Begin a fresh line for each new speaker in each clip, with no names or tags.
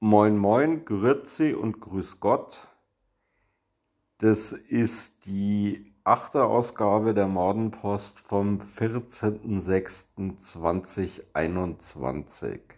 Moin Moin, Grüezi und Grüß Gott. Das ist die achte Ausgabe der Mordenpost vom 14.06.2021.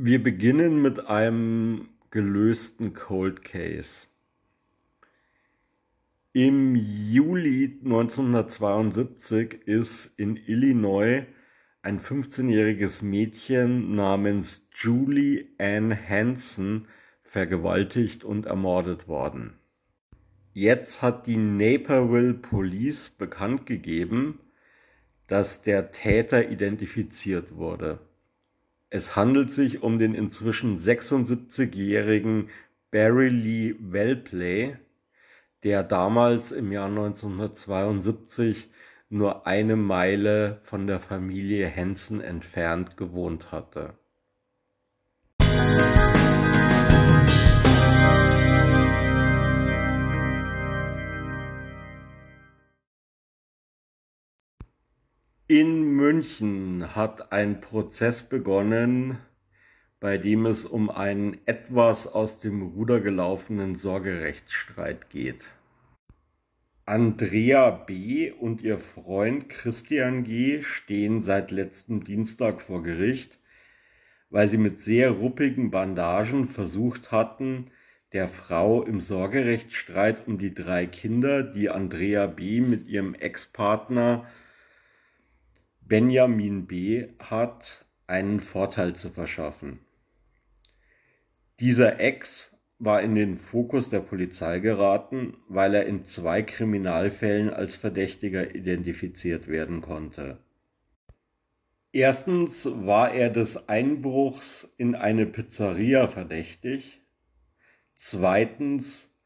Wir beginnen mit einem gelösten Cold Case. Im Juli 1972 ist in Illinois ein 15-jähriges Mädchen namens Julie Ann Hanson vergewaltigt und ermordet worden. Jetzt hat die Naperville Police bekannt gegeben, dass der Täter identifiziert wurde. Es handelt sich um den inzwischen 76-jährigen Barry Lee Wellplay, der damals im Jahr 1972 nur eine Meile von der Familie Hansen entfernt gewohnt hatte. In München hat ein Prozess begonnen, bei dem es um einen etwas aus dem Ruder gelaufenen Sorgerechtsstreit geht. Andrea B. und ihr Freund Christian G. stehen seit letztem Dienstag vor Gericht, weil sie mit sehr ruppigen Bandagen versucht hatten, der Frau im Sorgerechtsstreit um die drei Kinder, die Andrea B. mit ihrem Ex-Partner Benjamin B. hat, einen Vorteil zu verschaffen. Dieser Ex war in den Fokus der Polizei geraten, weil er in zwei Kriminalfällen als Verdächtiger identifiziert werden konnte. Erstens war er des Einbruchs in eine Pizzeria verdächtig. Zweitens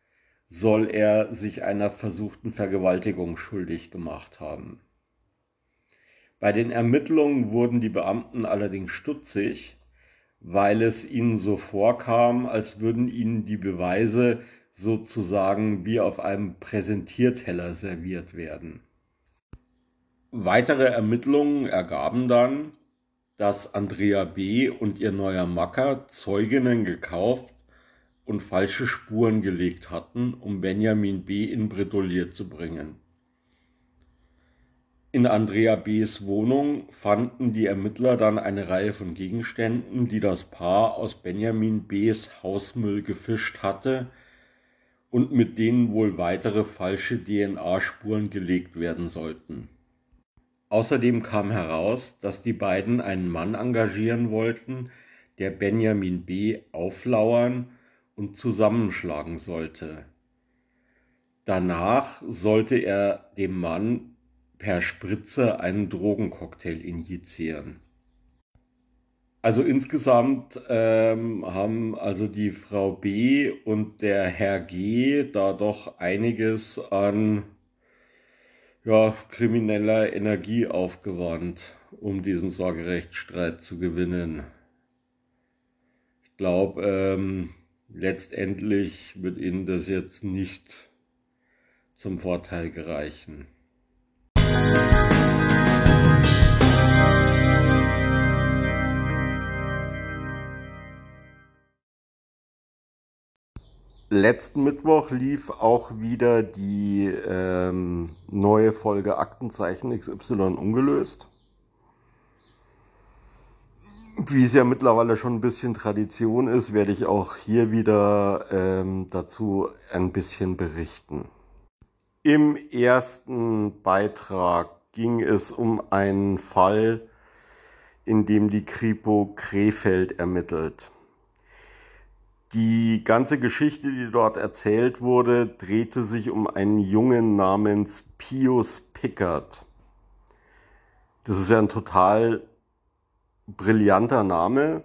soll er sich einer versuchten Vergewaltigung schuldig gemacht haben. Bei den Ermittlungen wurden die Beamten allerdings stutzig, weil es ihnen so vorkam, als würden ihnen die Beweise sozusagen wie auf einem Präsentierteller serviert werden. Weitere Ermittlungen ergaben dann, dass Andrea B. und ihr neuer Macker Zeuginnen gekauft und falsche Spuren gelegt hatten, um Benjamin B. in Bredouille zu bringen. In Andrea B.'s Wohnung fanden die Ermittler dann eine Reihe von Gegenständen, die das Paar aus Benjamin B.'s Hausmüll gefischt hatte und mit denen wohl weitere falsche DNA-Spuren gelegt werden sollten. Außerdem kam heraus, dass die beiden einen Mann engagieren wollten, der Benjamin B. auflauern und zusammenschlagen sollte. Danach sollte er dem Mann per Spritze einen Drogencocktail injizieren. Also insgesamt ähm, haben also die Frau B und der Herr G da doch einiges an ja, krimineller Energie aufgewandt, um diesen Sorgerechtsstreit zu gewinnen. Ich glaube, ähm, letztendlich wird ihnen das jetzt nicht zum Vorteil gereichen. Letzten Mittwoch lief auch wieder die ähm, neue Folge Aktenzeichen XY ungelöst. Wie es ja mittlerweile schon ein bisschen Tradition ist, werde ich auch hier wieder ähm, dazu ein bisschen berichten. Im ersten Beitrag ging es um einen Fall, in dem die Kripo Krefeld ermittelt. Die ganze Geschichte, die dort erzählt wurde, drehte sich um einen Jungen namens Pius Pickard. Das ist ja ein total brillanter Name.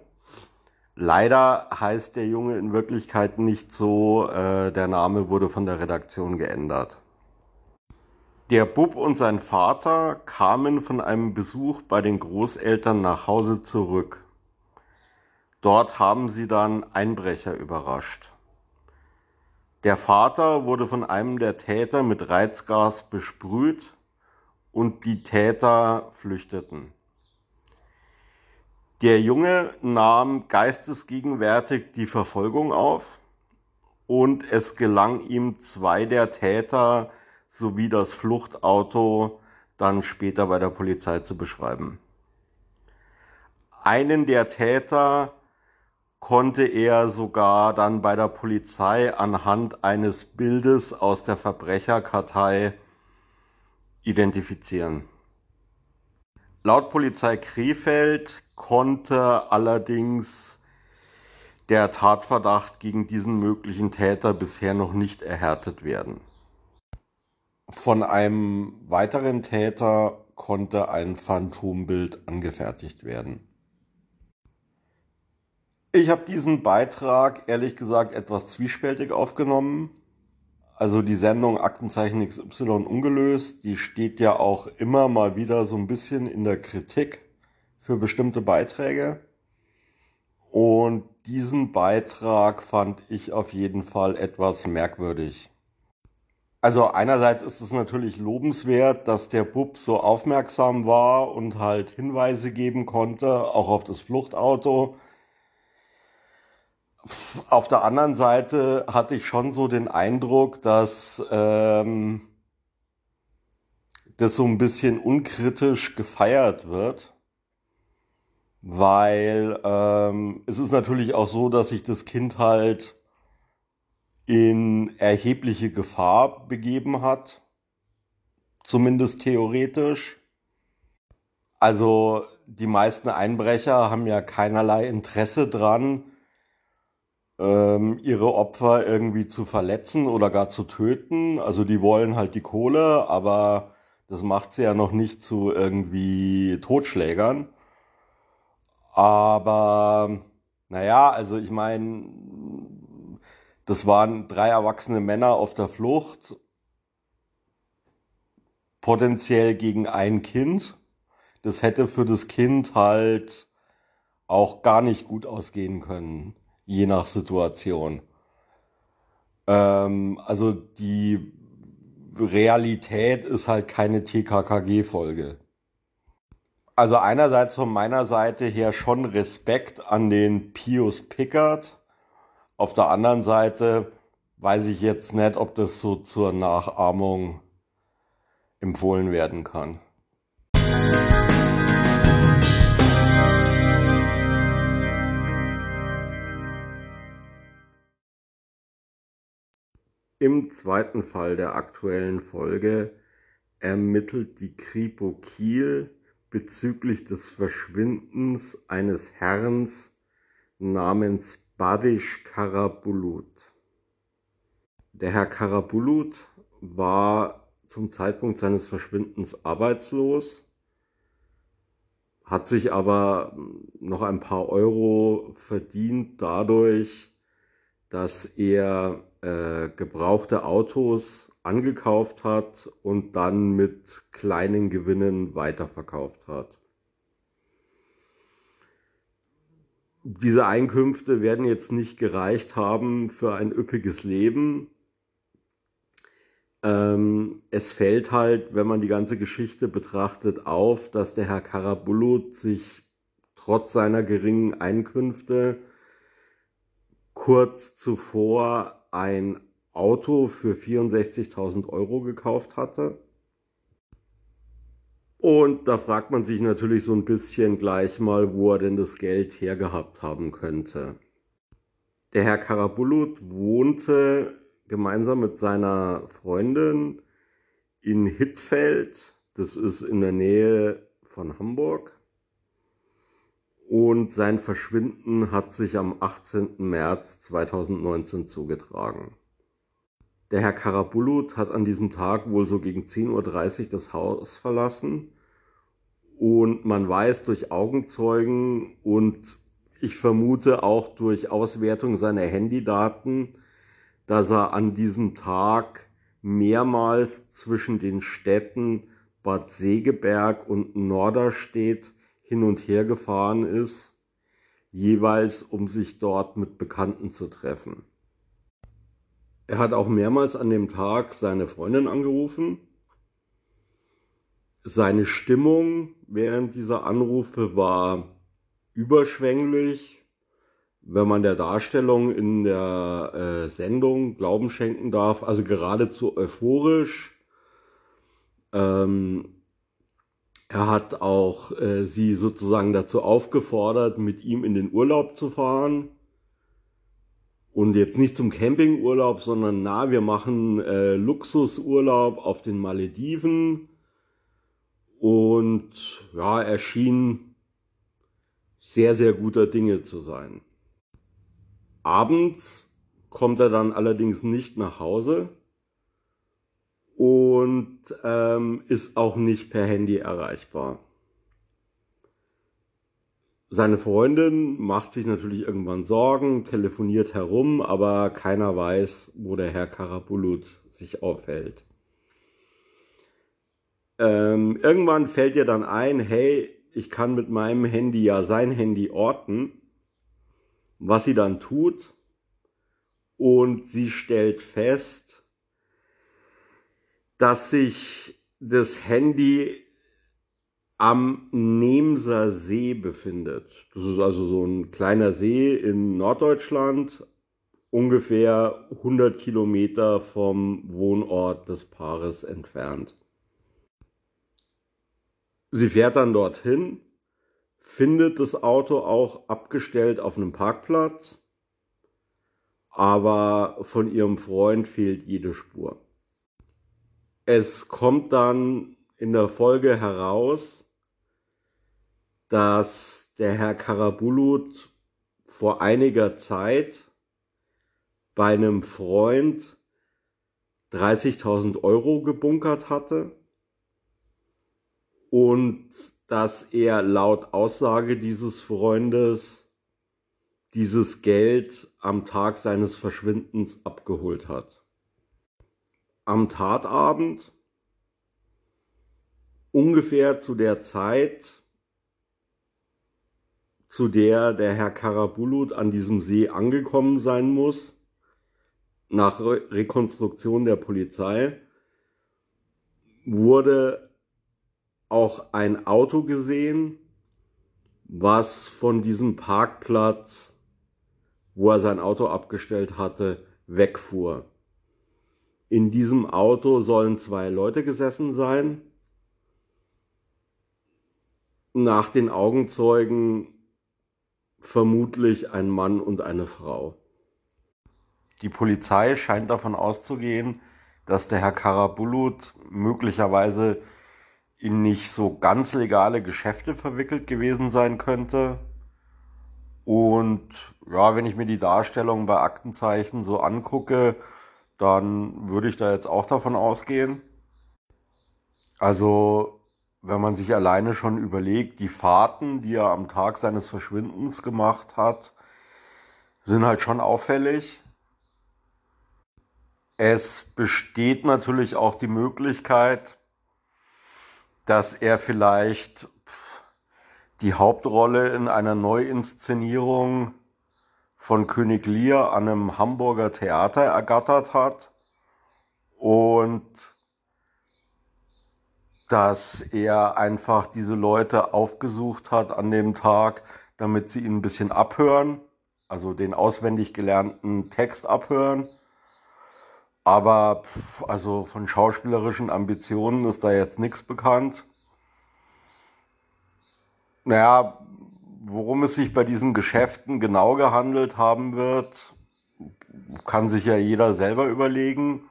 Leider heißt der Junge in Wirklichkeit nicht so. Äh, der Name wurde von der Redaktion geändert. Der Bub und sein Vater kamen von einem Besuch bei den Großeltern nach Hause zurück. Dort haben sie dann Einbrecher überrascht. Der Vater wurde von einem der Täter mit Reizgas besprüht und die Täter flüchteten. Der Junge nahm geistesgegenwärtig die Verfolgung auf und es gelang ihm, zwei der Täter sowie das Fluchtauto dann später bei der Polizei zu beschreiben. Einen der Täter konnte er sogar dann bei der Polizei anhand eines Bildes aus der Verbrecherkartei identifizieren. Laut Polizei Krefeld konnte allerdings der Tatverdacht gegen diesen möglichen Täter bisher noch nicht erhärtet werden. Von einem weiteren Täter konnte ein Phantombild angefertigt werden. Ich habe diesen Beitrag ehrlich gesagt etwas zwiespältig aufgenommen. Also die Sendung Aktenzeichen XY ungelöst, die steht ja auch immer mal wieder so ein bisschen in der Kritik für bestimmte Beiträge. Und diesen Beitrag fand ich auf jeden Fall etwas merkwürdig. Also einerseits ist es natürlich lobenswert, dass der Bub so aufmerksam war und halt Hinweise geben konnte, auch auf das Fluchtauto. Auf der anderen Seite hatte ich schon so den Eindruck, dass ähm, das so ein bisschen unkritisch gefeiert wird weil ähm, es ist natürlich auch so, dass sich das Kind halt in erhebliche Gefahr begeben hat, zumindest theoretisch. Also die meisten Einbrecher haben ja keinerlei Interesse dran, ähm, ihre Opfer irgendwie zu verletzen oder gar zu töten. Also die wollen halt die Kohle, aber das macht sie ja noch nicht zu irgendwie Totschlägern. Aber naja, also ich meine, das waren drei erwachsene Männer auf der Flucht, potenziell gegen ein Kind. Das hätte für das Kind halt auch gar nicht gut ausgehen können, je nach Situation. Ähm, also die Realität ist halt keine TKKG-Folge. Also einerseits von meiner Seite her schon Respekt an den Pius Pickard. Auf der anderen Seite weiß ich jetzt nicht, ob das so zur Nachahmung empfohlen werden kann. Im zweiten Fall der aktuellen Folge ermittelt die Kripo Kiel bezüglich des Verschwindens eines Herrn namens Badish Karabulut. Der Herr Karabulut war zum Zeitpunkt seines Verschwindens arbeitslos, hat sich aber noch ein paar Euro verdient dadurch, dass er äh, gebrauchte Autos angekauft hat und dann mit kleinen Gewinnen weiterverkauft hat. Diese Einkünfte werden jetzt nicht gereicht haben für ein üppiges Leben. Ähm, es fällt halt, wenn man die ganze Geschichte betrachtet, auf, dass der Herr Karabulut sich trotz seiner geringen Einkünfte kurz zuvor ein Auto für 64.000 Euro gekauft hatte. Und da fragt man sich natürlich so ein bisschen gleich mal, wo er denn das Geld hergehabt haben könnte. Der Herr Karabulut wohnte gemeinsam mit seiner Freundin in Hittfeld. Das ist in der Nähe von Hamburg. Und sein Verschwinden hat sich am 18. März 2019 zugetragen. Der Herr Karabulut hat an diesem Tag wohl so gegen 10.30 Uhr das Haus verlassen. Und man weiß durch Augenzeugen und ich vermute auch durch Auswertung seiner Handydaten, dass er an diesem Tag mehrmals zwischen den Städten Bad Segeberg und Norderstedt hin und her gefahren ist, jeweils um sich dort mit Bekannten zu treffen. Er hat auch mehrmals an dem Tag seine Freundin angerufen. Seine Stimmung während dieser Anrufe war überschwänglich, wenn man der Darstellung in der äh, Sendung Glauben schenken darf, also geradezu euphorisch. Ähm, er hat auch äh, sie sozusagen dazu aufgefordert, mit ihm in den Urlaub zu fahren. Und jetzt nicht zum Campingurlaub, sondern na, wir machen äh, Luxusurlaub auf den Malediven. Und ja, er schien sehr, sehr guter Dinge zu sein. Abends kommt er dann allerdings nicht nach Hause und ähm, ist auch nicht per Handy erreichbar. Seine Freundin macht sich natürlich irgendwann Sorgen, telefoniert herum, aber keiner weiß, wo der Herr Karabulut sich aufhält. Ähm, irgendwann fällt ihr dann ein, hey, ich kann mit meinem Handy ja sein Handy orten, was sie dann tut. Und sie stellt fest, dass sich das Handy am Nemser See befindet. Das ist also so ein kleiner See in Norddeutschland, ungefähr 100 Kilometer vom Wohnort des Paares entfernt. Sie fährt dann dorthin, findet das Auto auch abgestellt auf einem Parkplatz, aber von ihrem Freund fehlt jede Spur. Es kommt dann in der Folge heraus, dass der Herr Karabulut vor einiger Zeit bei einem Freund 30.000 Euro gebunkert hatte und dass er laut Aussage dieses Freundes dieses Geld am Tag seines Verschwindens abgeholt hat. Am Tatabend, ungefähr zu der Zeit, zu der der Herr Karabulut an diesem See angekommen sein muss, nach Rekonstruktion der Polizei, wurde auch ein Auto gesehen, was von diesem Parkplatz, wo er sein Auto abgestellt hatte, wegfuhr. In diesem Auto sollen zwei Leute gesessen sein. Nach den Augenzeugen vermutlich ein Mann und eine Frau. Die Polizei scheint davon auszugehen, dass der Herr Karabulut möglicherweise in nicht so ganz legale Geschäfte verwickelt gewesen sein könnte. Und ja, wenn ich mir die Darstellung bei Aktenzeichen so angucke, dann würde ich da jetzt auch davon ausgehen. Also, wenn man sich alleine schon überlegt, die Fahrten, die er am Tag seines Verschwindens gemacht hat, sind halt schon auffällig. Es besteht natürlich auch die Möglichkeit, dass er vielleicht die Hauptrolle in einer Neuinszenierung von König Lear an einem Hamburger Theater ergattert hat und dass er einfach diese Leute aufgesucht hat an dem Tag, damit sie ihn ein bisschen abhören, also den auswendig gelernten Text abhören aber also von schauspielerischen Ambitionen ist da jetzt nichts bekannt. Naja, worum es sich bei diesen Geschäften genau gehandelt haben wird, kann sich ja jeder selber überlegen.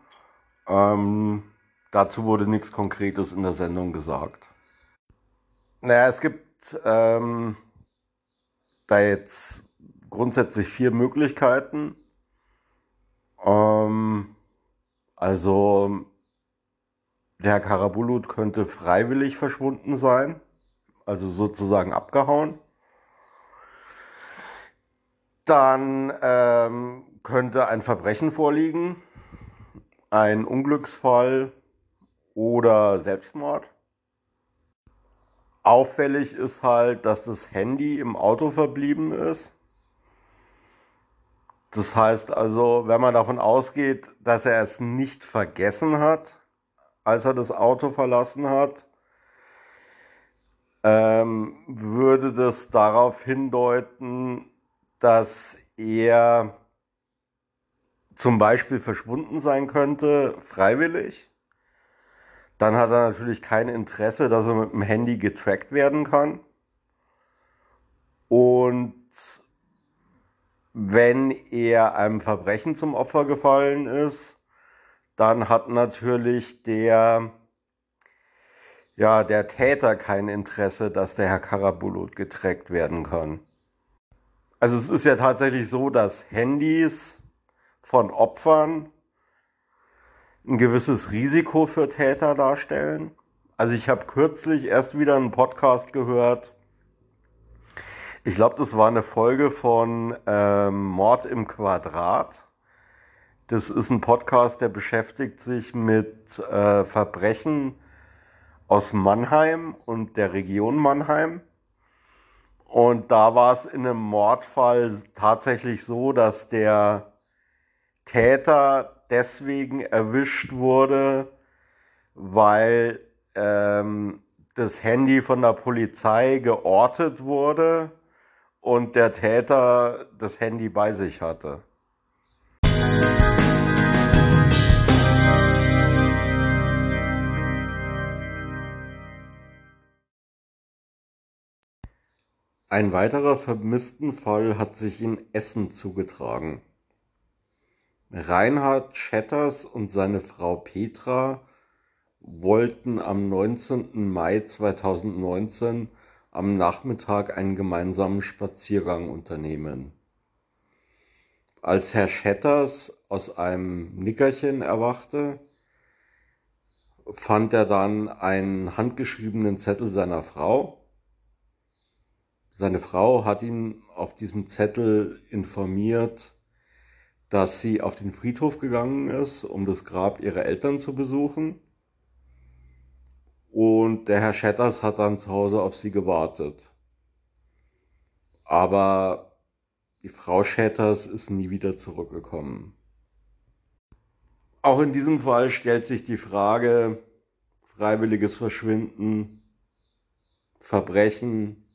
Ähm, dazu wurde nichts Konkretes in der Sendung gesagt. Naja, es gibt ähm, da jetzt grundsätzlich vier Möglichkeiten. Ähm, also der Herr Karabulut könnte freiwillig verschwunden sein, also sozusagen abgehauen. Dann ähm, könnte ein Verbrechen vorliegen, ein Unglücksfall oder Selbstmord. Auffällig ist halt, dass das Handy im Auto verblieben ist. Das heißt also, wenn man davon ausgeht, dass er es nicht vergessen hat, als er das Auto verlassen hat, ähm, würde das darauf hindeuten, dass er zum Beispiel verschwunden sein könnte, freiwillig. Dann hat er natürlich kein Interesse, dass er mit dem Handy getrackt werden kann. Und wenn er einem Verbrechen zum Opfer gefallen ist, dann hat natürlich der, ja, der Täter kein Interesse, dass der Herr Karabulut getrackt werden kann. Also es ist ja tatsächlich so, dass Handys von Opfern ein gewisses Risiko für Täter darstellen. Also ich habe kürzlich erst wieder einen Podcast gehört. Ich glaube, das war eine Folge von ähm, Mord im Quadrat. Das ist ein Podcast, der beschäftigt sich mit äh, Verbrechen aus Mannheim und der Region Mannheim. Und da war es in einem Mordfall tatsächlich so, dass der Täter deswegen erwischt wurde, weil ähm, das Handy von der Polizei geortet wurde und der Täter das Handy bei sich hatte. Ein weiterer vermissten Fall hat sich in Essen zugetragen. Reinhard Schetters und seine Frau Petra wollten am 19. Mai 2019 am Nachmittag einen gemeinsamen Spaziergang unternehmen. Als Herr Schetters aus einem Nickerchen erwachte, fand er dann einen handgeschriebenen Zettel seiner Frau seine Frau hat ihn auf diesem Zettel informiert, dass sie auf den Friedhof gegangen ist, um das Grab ihrer Eltern zu besuchen. Und der Herr Schetters hat dann zu Hause auf sie gewartet. Aber die Frau Schetters ist nie wieder zurückgekommen. Auch in diesem Fall stellt sich die Frage, freiwilliges Verschwinden, Verbrechen,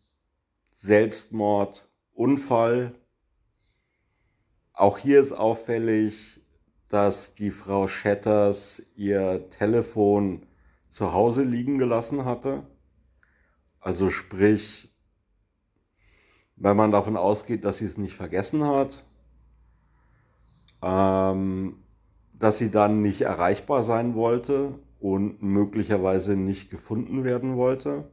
Selbstmord, Unfall. Auch hier ist auffällig, dass die Frau Schetters ihr Telefon zu Hause liegen gelassen hatte. Also sprich, wenn man davon ausgeht, dass sie es nicht vergessen hat, ähm, dass sie dann nicht erreichbar sein wollte und möglicherweise nicht gefunden werden wollte.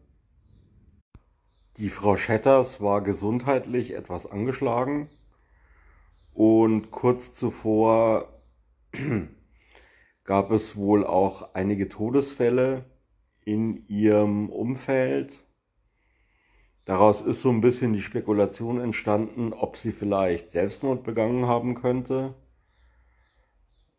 Die Frau Schetters war gesundheitlich etwas angeschlagen und kurz zuvor gab es wohl auch einige Todesfälle in ihrem Umfeld. Daraus ist so ein bisschen die Spekulation entstanden, ob sie vielleicht Selbstmord begangen haben könnte.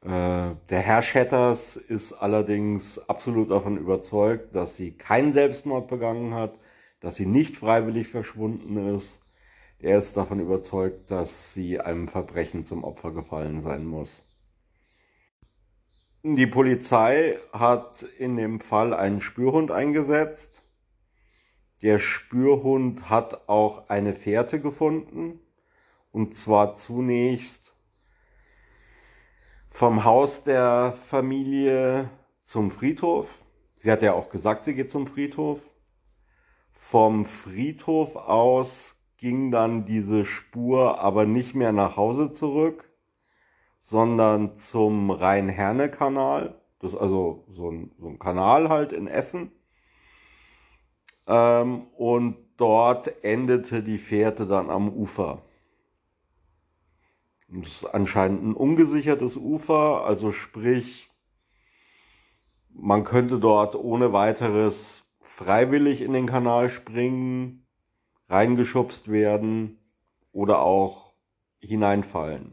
Äh, der Herr Schetters ist allerdings absolut davon überzeugt, dass sie keinen Selbstmord begangen hat, dass sie nicht freiwillig verschwunden ist. Er ist davon überzeugt, dass sie einem Verbrechen zum Opfer gefallen sein muss. Die Polizei hat in dem Fall einen Spürhund eingesetzt. Der Spürhund hat auch eine Fährte gefunden. Und zwar zunächst vom Haus der Familie zum Friedhof. Sie hat ja auch gesagt, sie geht zum Friedhof. Vom Friedhof aus ging dann diese Spur aber nicht mehr nach Hause zurück, sondern zum Rhein-Herne-Kanal. Das ist also so ein, so ein Kanal halt in Essen. Ähm, und dort endete die Fährte dann am Ufer. Das ist anscheinend ein ungesichertes Ufer, also sprich, man könnte dort ohne weiteres freiwillig in den Kanal springen, reingeschubst werden oder auch hineinfallen.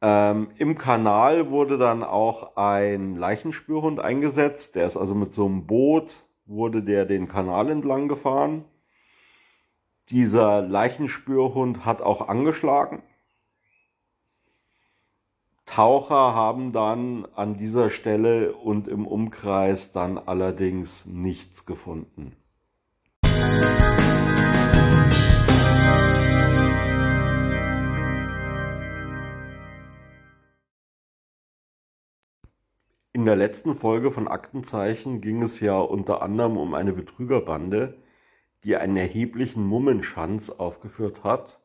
Ähm, Im Kanal wurde dann auch ein Leichenspürhund eingesetzt. Der ist also mit so einem Boot, wurde der den Kanal entlang gefahren. Dieser Leichenspürhund hat auch angeschlagen. Taucher haben dann an dieser Stelle und im Umkreis dann allerdings nichts gefunden. In der letzten Folge von Aktenzeichen ging es ja unter anderem um eine Betrügerbande, die einen erheblichen Mummenschanz aufgeführt hat,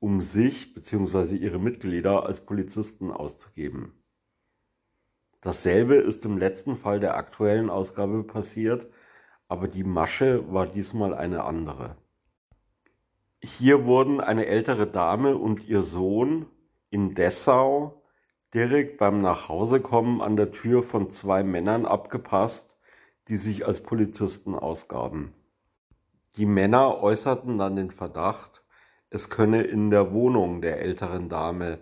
um sich bzw. ihre Mitglieder als Polizisten auszugeben. Dasselbe ist im letzten Fall der aktuellen Ausgabe passiert, aber die Masche war diesmal eine andere. Hier wurden eine ältere Dame und ihr Sohn in Dessau direkt beim Nachhausekommen an der Tür von zwei Männern abgepasst, die sich als Polizisten ausgaben. Die Männer äußerten dann den Verdacht, es könne in der Wohnung der älteren Dame,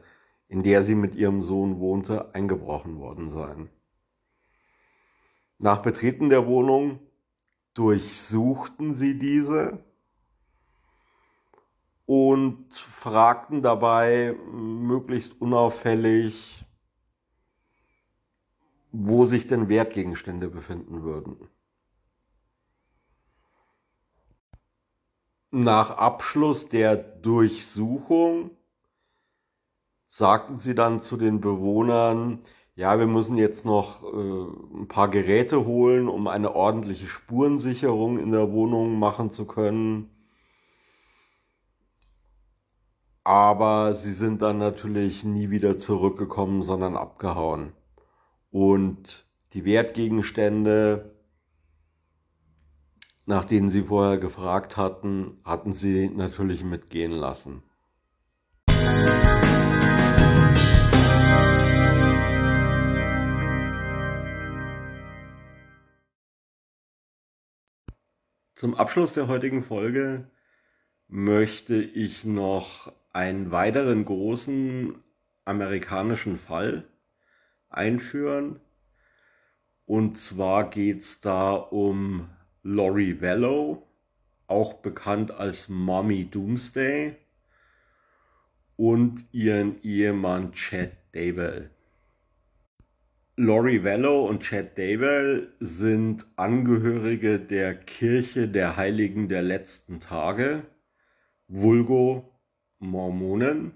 in der sie mit ihrem Sohn wohnte, eingebrochen worden sein. Nach Betreten der Wohnung durchsuchten sie diese und fragten dabei möglichst unauffällig, wo sich denn Wertgegenstände befinden würden. Nach Abschluss der Durchsuchung sagten sie dann zu den Bewohnern, ja, wir müssen jetzt noch äh, ein paar Geräte holen, um eine ordentliche Spurensicherung in der Wohnung machen zu können. Aber sie sind dann natürlich nie wieder zurückgekommen, sondern abgehauen. Und die Wertgegenstände, nach denen sie vorher gefragt hatten, hatten sie natürlich mitgehen lassen. Zum Abschluss der heutigen Folge möchte ich noch einen weiteren großen amerikanischen Fall einführen. Und zwar geht es da um Lori Vallow, auch bekannt als Mommy Doomsday, und ihren Ehemann Chad Daybell. Lori Vallow und Chad Daybell sind Angehörige der Kirche der Heiligen der letzten Tage, Vulgo Mormonen.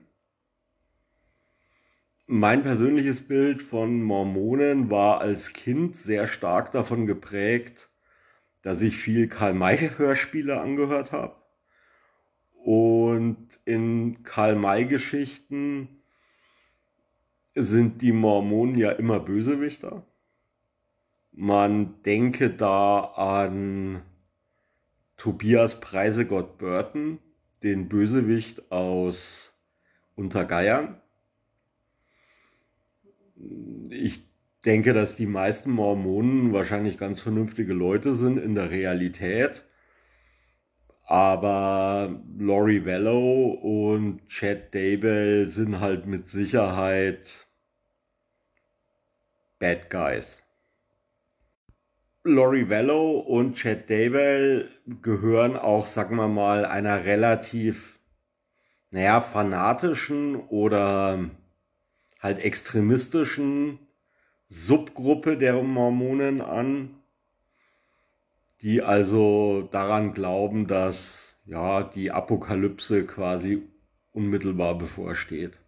Mein persönliches Bild von Mormonen war als Kind sehr stark davon geprägt, dass ich viel Karl-May-Hörspiele angehört habe. Und in Karl-May-Geschichten sind die Mormonen ja immer Bösewichter. Man denke da an Tobias Preisegott Burton, den Bösewicht aus Untergeiern. Ich denke, dass die meisten Mormonen wahrscheinlich ganz vernünftige Leute sind in der Realität. Aber Laurie Vallow und Chad Daybell sind halt mit Sicherheit Bad Guys. Laurie Vallow und Chad Daybell gehören auch, sagen wir mal, einer relativ, naja, fanatischen oder halt extremistischen Subgruppe der Mormonen an die also daran glauben, dass ja die Apokalypse quasi unmittelbar bevorsteht.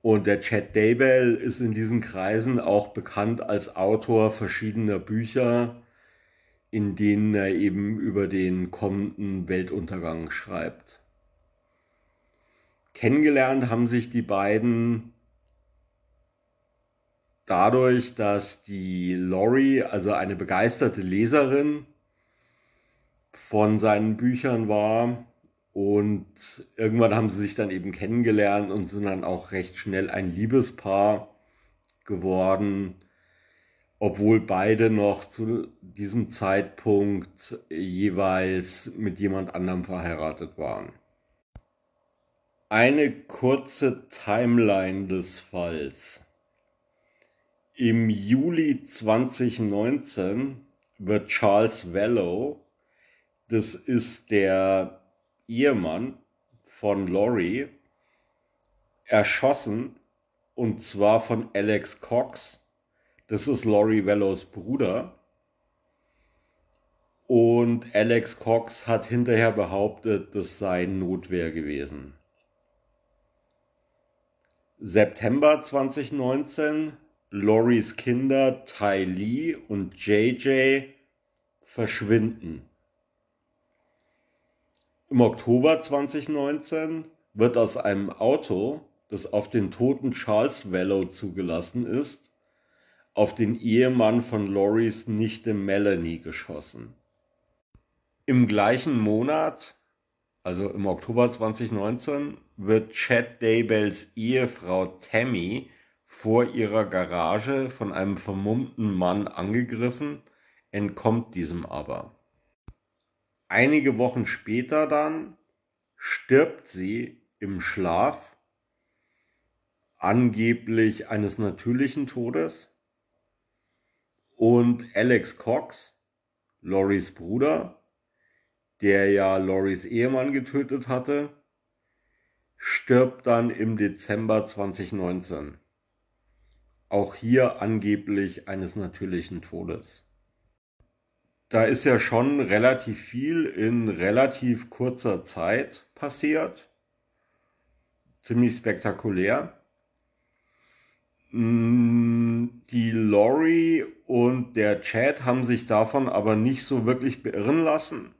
Und der Chad Daybell ist in diesen Kreisen auch bekannt als Autor verschiedener Bücher, in denen er eben über den kommenden Weltuntergang schreibt. Kennengelernt haben sich die beiden dadurch, dass die Lori, also eine begeisterte Leserin von seinen Büchern war und irgendwann haben sie sich dann eben kennengelernt und sind dann auch recht schnell ein Liebespaar geworden, obwohl beide noch zu diesem Zeitpunkt jeweils mit jemand anderem verheiratet waren. Eine kurze Timeline des Falls. Im Juli 2019 wird Charles Vello, das ist der Ehemann von Laurie, erschossen und zwar von Alex Cox. Das ist Laurie Vellos Bruder. Und Alex Cox hat hinterher behauptet, das sei Notwehr gewesen. September 2019, Loris Kinder Ty Lee und JJ verschwinden. Im Oktober 2019 wird aus einem Auto, das auf den toten Charles Vello zugelassen ist, auf den Ehemann von Loris Nichte Melanie geschossen. Im gleichen Monat, also im Oktober 2019, wird Chad Daybells Ehefrau Tammy vor ihrer Garage von einem vermummten Mann angegriffen, entkommt diesem aber. Einige Wochen später dann stirbt sie im Schlaf, angeblich eines natürlichen Todes, und Alex Cox, Loris Bruder, der ja Loris Ehemann getötet hatte, stirbt dann im Dezember 2019. Auch hier angeblich eines natürlichen Todes. Da ist ja schon relativ viel in relativ kurzer Zeit passiert. Ziemlich spektakulär. Mm, die Lori und der Chad haben sich davon aber nicht so wirklich beirren lassen.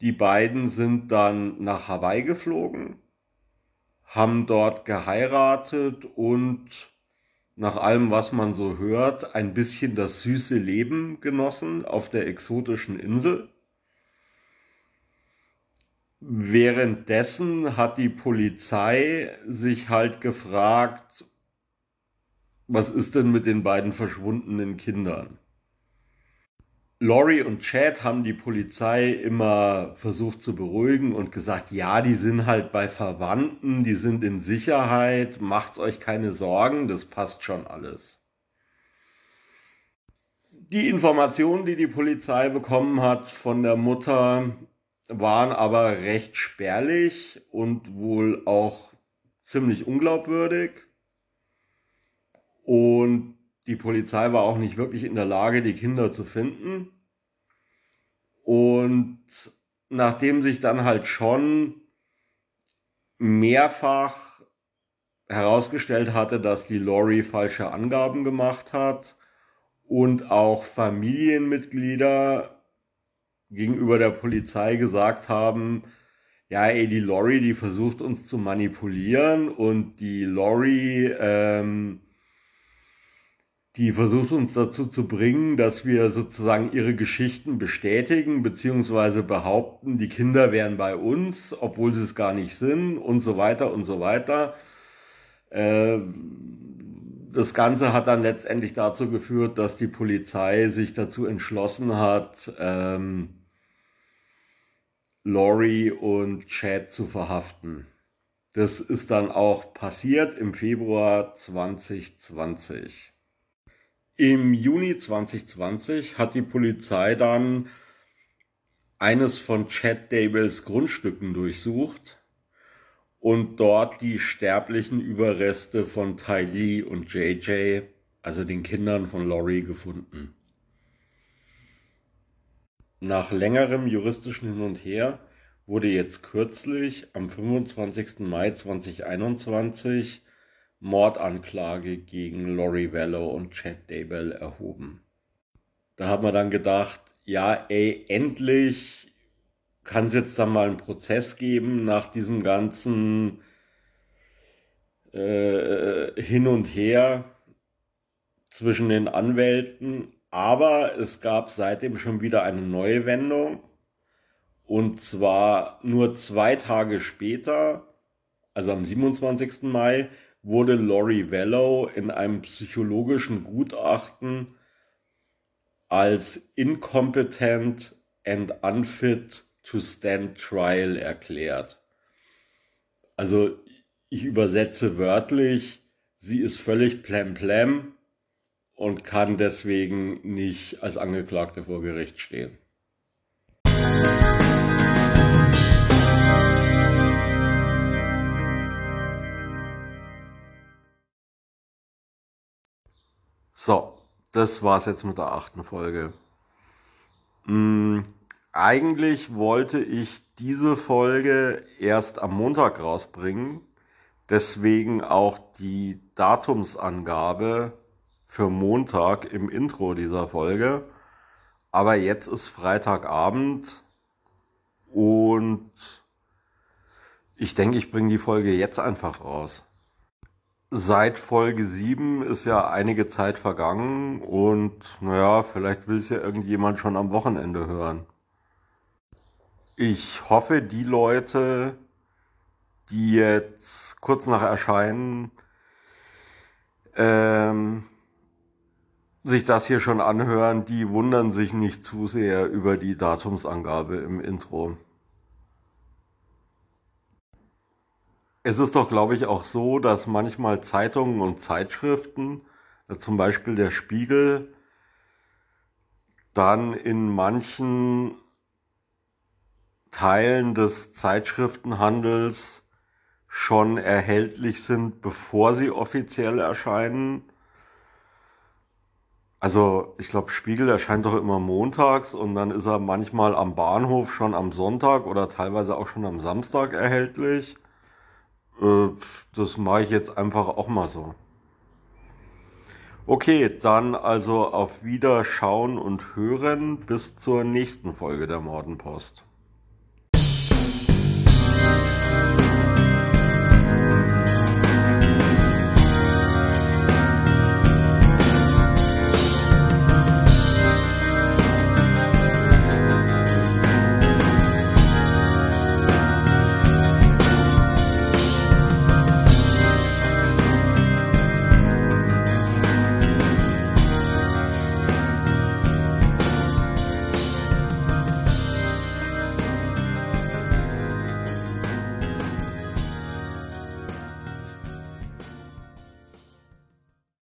Die beiden sind dann nach Hawaii geflogen haben dort geheiratet und nach allem, was man so hört, ein bisschen das süße Leben genossen auf der exotischen Insel. Währenddessen hat die Polizei sich halt gefragt, was ist denn mit den beiden verschwundenen Kindern? Laurie und Chad haben die Polizei immer versucht zu beruhigen und gesagt, ja, die sind halt bei Verwandten, die sind in Sicherheit, macht's euch keine Sorgen, das passt schon alles. Die Informationen, die die Polizei bekommen hat von der Mutter, waren aber recht spärlich und wohl auch ziemlich unglaubwürdig. Und die Polizei war auch nicht wirklich in der Lage, die Kinder zu finden. Und nachdem sich dann halt schon mehrfach herausgestellt hatte, dass die Lori falsche Angaben gemacht hat und auch Familienmitglieder gegenüber der Polizei gesagt haben, ja, ey, die Lori, die versucht uns zu manipulieren und die Lori ähm, die versucht uns dazu zu bringen, dass wir sozusagen ihre Geschichten bestätigen, beziehungsweise behaupten, die Kinder wären bei uns, obwohl sie es gar nicht sind und so weiter und so weiter. Äh, das Ganze hat dann letztendlich dazu geführt, dass die Polizei sich dazu entschlossen hat, ähm, Laurie und Chad zu verhaften. Das ist dann auch passiert im Februar 2020. Im Juni 2020 hat die Polizei dann eines von Chad Dables Grundstücken durchsucht und dort die sterblichen Überreste von Ty Lee und JJ, also den Kindern von Laurie, gefunden. Nach längerem juristischen Hin und Her wurde jetzt kürzlich am 25. Mai 2021 Mordanklage gegen Laurie Vallow und Chad Daybell erhoben. Da hat man dann gedacht, ja, ey, endlich kann es jetzt dann mal einen Prozess geben nach diesem ganzen äh, Hin und Her. zwischen den Anwälten, aber es gab seitdem schon wieder eine neue Wendung. Und zwar nur zwei Tage später, also am 27. Mai, wurde Laurie Wellow in einem psychologischen Gutachten als incompetent and unfit to stand trial erklärt. Also ich übersetze wörtlich, sie ist völlig plemplem und kann deswegen nicht als Angeklagte vor Gericht stehen. So, das war's jetzt mit der achten Folge. Hm, eigentlich wollte ich diese Folge erst am Montag rausbringen, deswegen auch die Datumsangabe für Montag im Intro dieser Folge. Aber jetzt ist Freitagabend und ich denke, ich bringe die Folge jetzt einfach raus. Seit Folge 7 ist ja einige Zeit vergangen und naja, vielleicht will es ja irgendjemand schon am Wochenende hören. Ich hoffe, die Leute, die jetzt kurz nach Erscheinen ähm, sich das hier schon anhören, die wundern sich nicht zu sehr über die Datumsangabe im Intro. Es ist doch, glaube ich, auch so, dass manchmal Zeitungen und Zeitschriften, äh, zum Beispiel der Spiegel, dann in manchen Teilen des Zeitschriftenhandels schon erhältlich sind, bevor sie offiziell erscheinen. Also ich glaube, Spiegel erscheint doch immer montags und dann ist er manchmal am Bahnhof schon am Sonntag oder teilweise auch schon am Samstag erhältlich. Äh, das mache ich jetzt einfach auch mal so. Okay, dann also auf Wiederschauen und Hören bis zur nächsten Folge der Mordenpost.